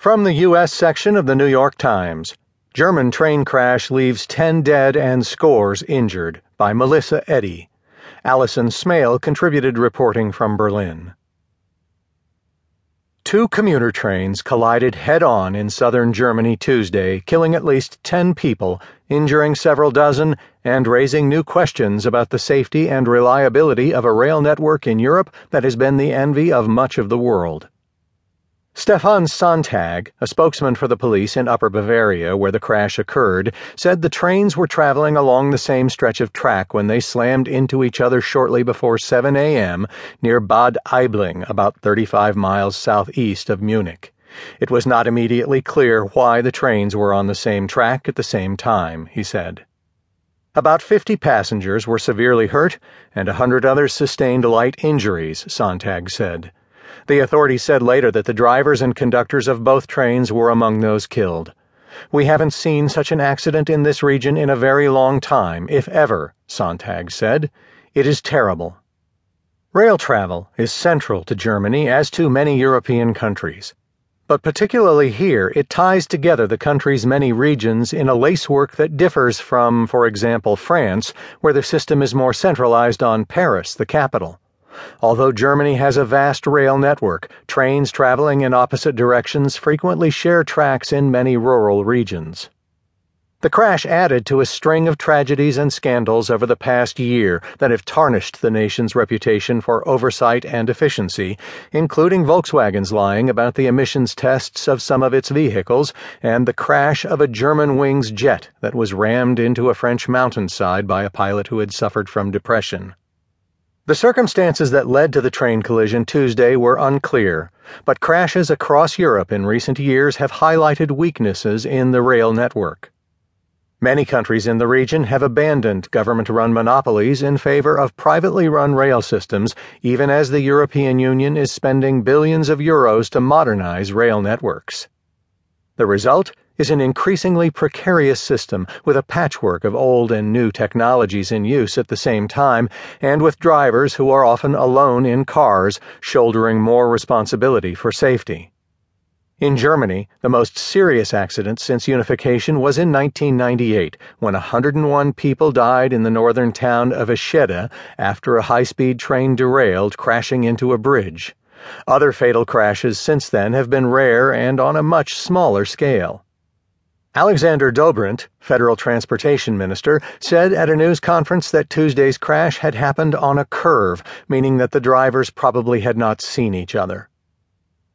From the U.S. section of the New York Times German train crash leaves 10 dead and scores injured by Melissa Eddy. Allison Smale contributed reporting from Berlin. Two commuter trains collided head on in southern Germany Tuesday, killing at least 10 people, injuring several dozen, and raising new questions about the safety and reliability of a rail network in Europe that has been the envy of much of the world. Stefan Sonntag, a spokesman for the police in Upper Bavaria where the crash occurred, said the trains were traveling along the same stretch of track when they slammed into each other shortly before 7 a.m. near Bad Aibling, about 35 miles southeast of Munich. It was not immediately clear why the trains were on the same track at the same time, he said. About 50 passengers were severely hurt and a hundred others sustained light injuries, Sonntag said. The authorities said later that the drivers and conductors of both trains were among those killed. We haven't seen such an accident in this region in a very long time, if ever, Sonntag said. It is terrible. Rail travel is central to Germany, as to many European countries. But particularly here, it ties together the country's many regions in a lacework that differs from, for example, France, where the system is more centralized on Paris, the capital. Although Germany has a vast rail network, trains traveling in opposite directions frequently share tracks in many rural regions. The crash added to a string of tragedies and scandals over the past year that have tarnished the nation's reputation for oversight and efficiency, including Volkswagen's lying about the emissions tests of some of its vehicles and the crash of a Germanwings jet that was rammed into a French mountainside by a pilot who had suffered from depression. The circumstances that led to the train collision Tuesday were unclear, but crashes across Europe in recent years have highlighted weaknesses in the rail network. Many countries in the region have abandoned government run monopolies in favor of privately run rail systems, even as the European Union is spending billions of euros to modernize rail networks. The result is an increasingly precarious system with a patchwork of old and new technologies in use at the same time, and with drivers who are often alone in cars, shouldering more responsibility for safety. In Germany, the most serious accident since unification was in 1998 when 101 people died in the northern town of Eschede after a high speed train derailed, crashing into a bridge. Other fatal crashes since then have been rare and on a much smaller scale. Alexander Dobrindt, federal transportation minister, said at a news conference that Tuesday's crash had happened on a curve, meaning that the drivers probably had not seen each other.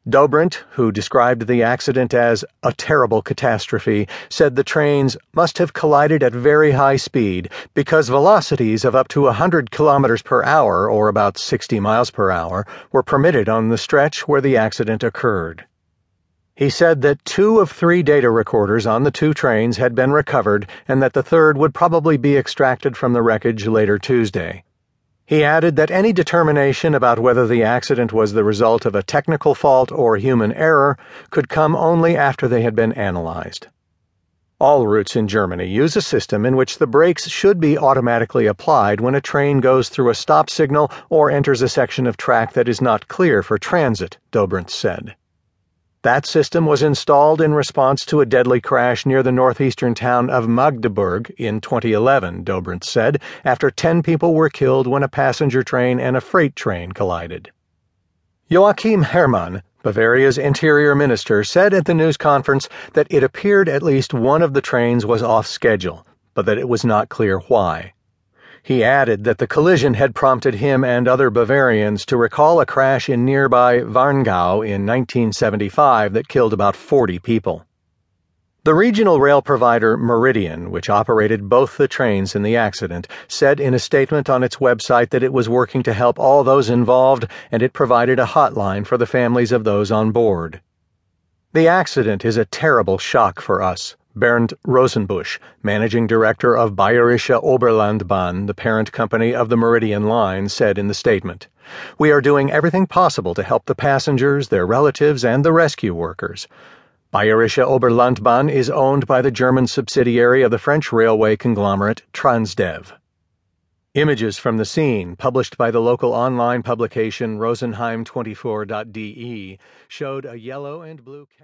Dobrindt, who described the accident as a terrible catastrophe, said the trains must have collided at very high speed because velocities of up to 100 kilometers per hour, or about 60 miles per hour, were permitted on the stretch where the accident occurred. He said that two of three data recorders on the two trains had been recovered and that the third would probably be extracted from the wreckage later Tuesday. He added that any determination about whether the accident was the result of a technical fault or human error could come only after they had been analyzed. All routes in Germany use a system in which the brakes should be automatically applied when a train goes through a stop signal or enters a section of track that is not clear for transit, Dobrindt said. That system was installed in response to a deadly crash near the northeastern town of Magdeburg in 2011, Dobrindt said, after 10 people were killed when a passenger train and a freight train collided. Joachim Herrmann, Bavaria's interior minister, said at the news conference that it appeared at least one of the trains was off schedule, but that it was not clear why. He added that the collision had prompted him and other Bavarians to recall a crash in nearby Warngau in 1975 that killed about 40 people. The regional rail provider Meridian, which operated both the trains in the accident, said in a statement on its website that it was working to help all those involved and it provided a hotline for the families of those on board. The accident is a terrible shock for us, Bernd Rosenbusch, managing director of Bayerische Oberlandbahn, the parent company of the Meridian Line, said in the statement. We are doing everything possible to help the passengers, their relatives, and the rescue workers. Bayerische Oberlandbahn is owned by the German subsidiary of the French railway conglomerate Transdev. Images from the scene, published by the local online publication Rosenheim24.de, showed a yellow and blue.